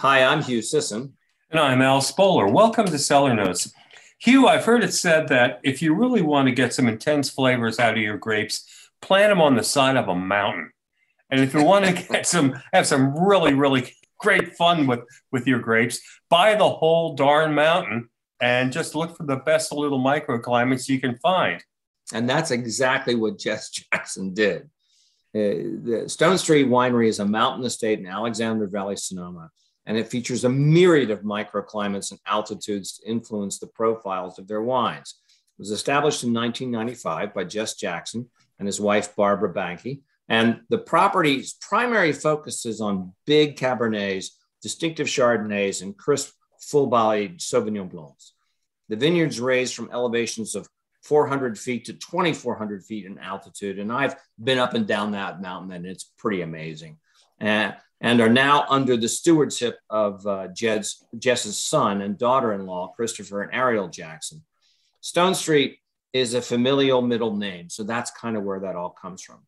Hi, I'm Hugh Sisson. And I'm Al Spoler. Welcome to Cellar Notes. Hugh, I've heard it said that if you really want to get some intense flavors out of your grapes, plant them on the side of a mountain. And if you want to get some, have some really, really great fun with, with your grapes, buy the whole darn mountain and just look for the best little microclimates you can find. And that's exactly what Jess Jackson did. Uh, the Stonestreet Winery is a mountain estate in Alexander Valley, Sonoma, and it features a myriad of microclimates and altitudes to influence the profiles of their wines. It was established in 1995 by Jess Jackson and his wife, Barbara Banke. And the property's primary focus is on big Cabernets, distinctive Chardonnays, and crisp, full bodied Sauvignon Blancs. The vineyards raised from elevations of 400 feet to 2,400 feet in altitude. And I've been up and down that mountain, and it's pretty amazing. And, and are now under the stewardship of uh, Jed's, Jess's son and daughter in law, Christopher and Ariel Jackson. Stonestreet is a familial middle name. So that's kind of where that all comes from.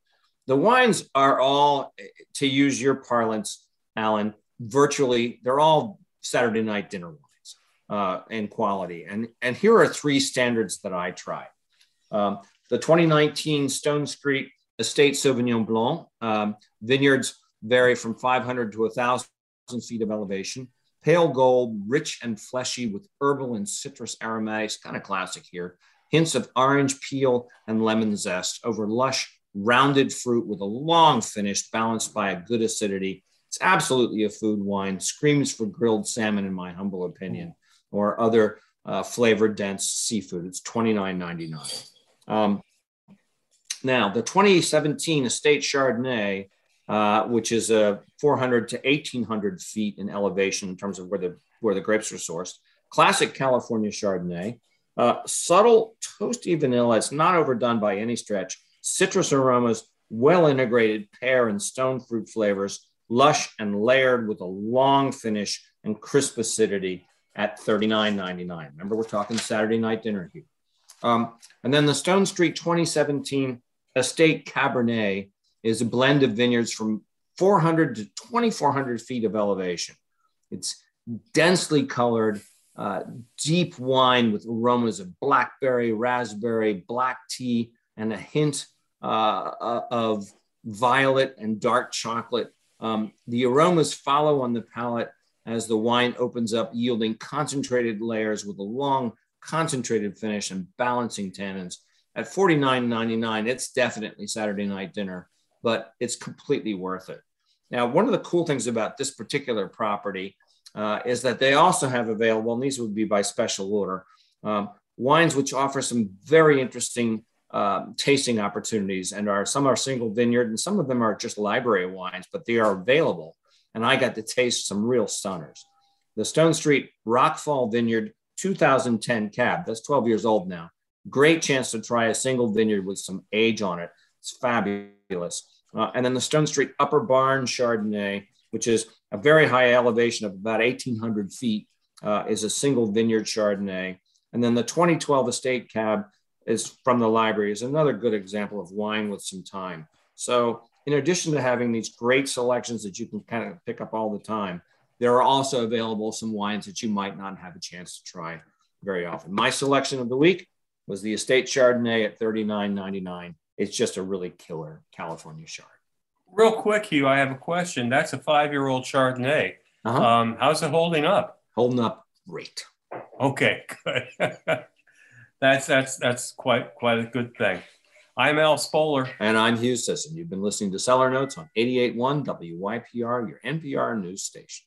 The wines are all, to use your parlance, Alan, virtually, they're all Saturday night dinner wines uh, in quality. And, and here are three standards that I try. Um, the 2019 Stonestreet Estate Sauvignon Blanc um, vineyards vary from 500 to 1,000 feet of elevation. Pale gold, rich and fleshy with herbal and citrus aromatics, kind of classic here. Hints of orange peel and lemon zest over lush, rounded fruit with a long finish balanced by a good acidity. It's absolutely a food wine, screams for grilled salmon, in my humble opinion or other uh, flavor dense seafood. It's $29.99. Um, now, the 2017 Estate Chardonnay, uh, which is a 400 to 1800 feet in elevation in terms of where the, where the grapes are sourced, classic California Chardonnay, uh, subtle toasty vanilla. It's not overdone by any stretch. Citrus aromas, well integrated pear and stone fruit flavors, lush and layered with a long finish and crisp acidity at $39.99. Remember, we're talking Saturday night dinner here. Um, and then the Stonestreet 2017 Estate Cabernet is a blend of vineyards from 400 to 2,400 feet of elevation. It's densely colored, uh, deep wine with aromas of blackberry, raspberry, black tea, and a hint uh, uh of violet and dark chocolate. Um, the aromas follow on the palate as the wine opens up, yielding concentrated layers with a long, concentrated finish and balancing tannins. At $49.99, it's definitely Saturday night dinner, but it's completely worth it. Now, one of the cool things about this particular property uh, is that they also have available, and these would be by special order, um, wines which offer some very interesting um, tasting opportunities and are some are single vineyard and some of them are just library wines, but they are available and I got to taste some real stunners. The Stonestreet Rockfall Vineyard 2010 cab, that's 12 years old now. Great chance to try a single vineyard with some age on it. It's fabulous. Uh, and then the Stonestreet Upper Barn Chardonnay, which is a very high elevation of about 1,800 feet, uh, is a single vineyard Chardonnay. And then the 2012 Estate Cab is from the library, is another good example of wine with some time. So in addition to having these great selections that you can kind of pick up all the time, there are also available some wines that you might not have a chance to try very often. My selection of the week was the Estate Chardonnay at $39.99. It's just a really killer California Chard. Real quick, Hugh, I have a question. That's a five-year-old Chardonnay. Uh-huh. Um, how's it holding up? Holding up great. Okay, good. that's that's that's quite quite a good thing. I'm Al Spoler. And I'm Hugh Sisson. You've been listening to Cellar Notes on 88.1 WYPR, your NPR news station.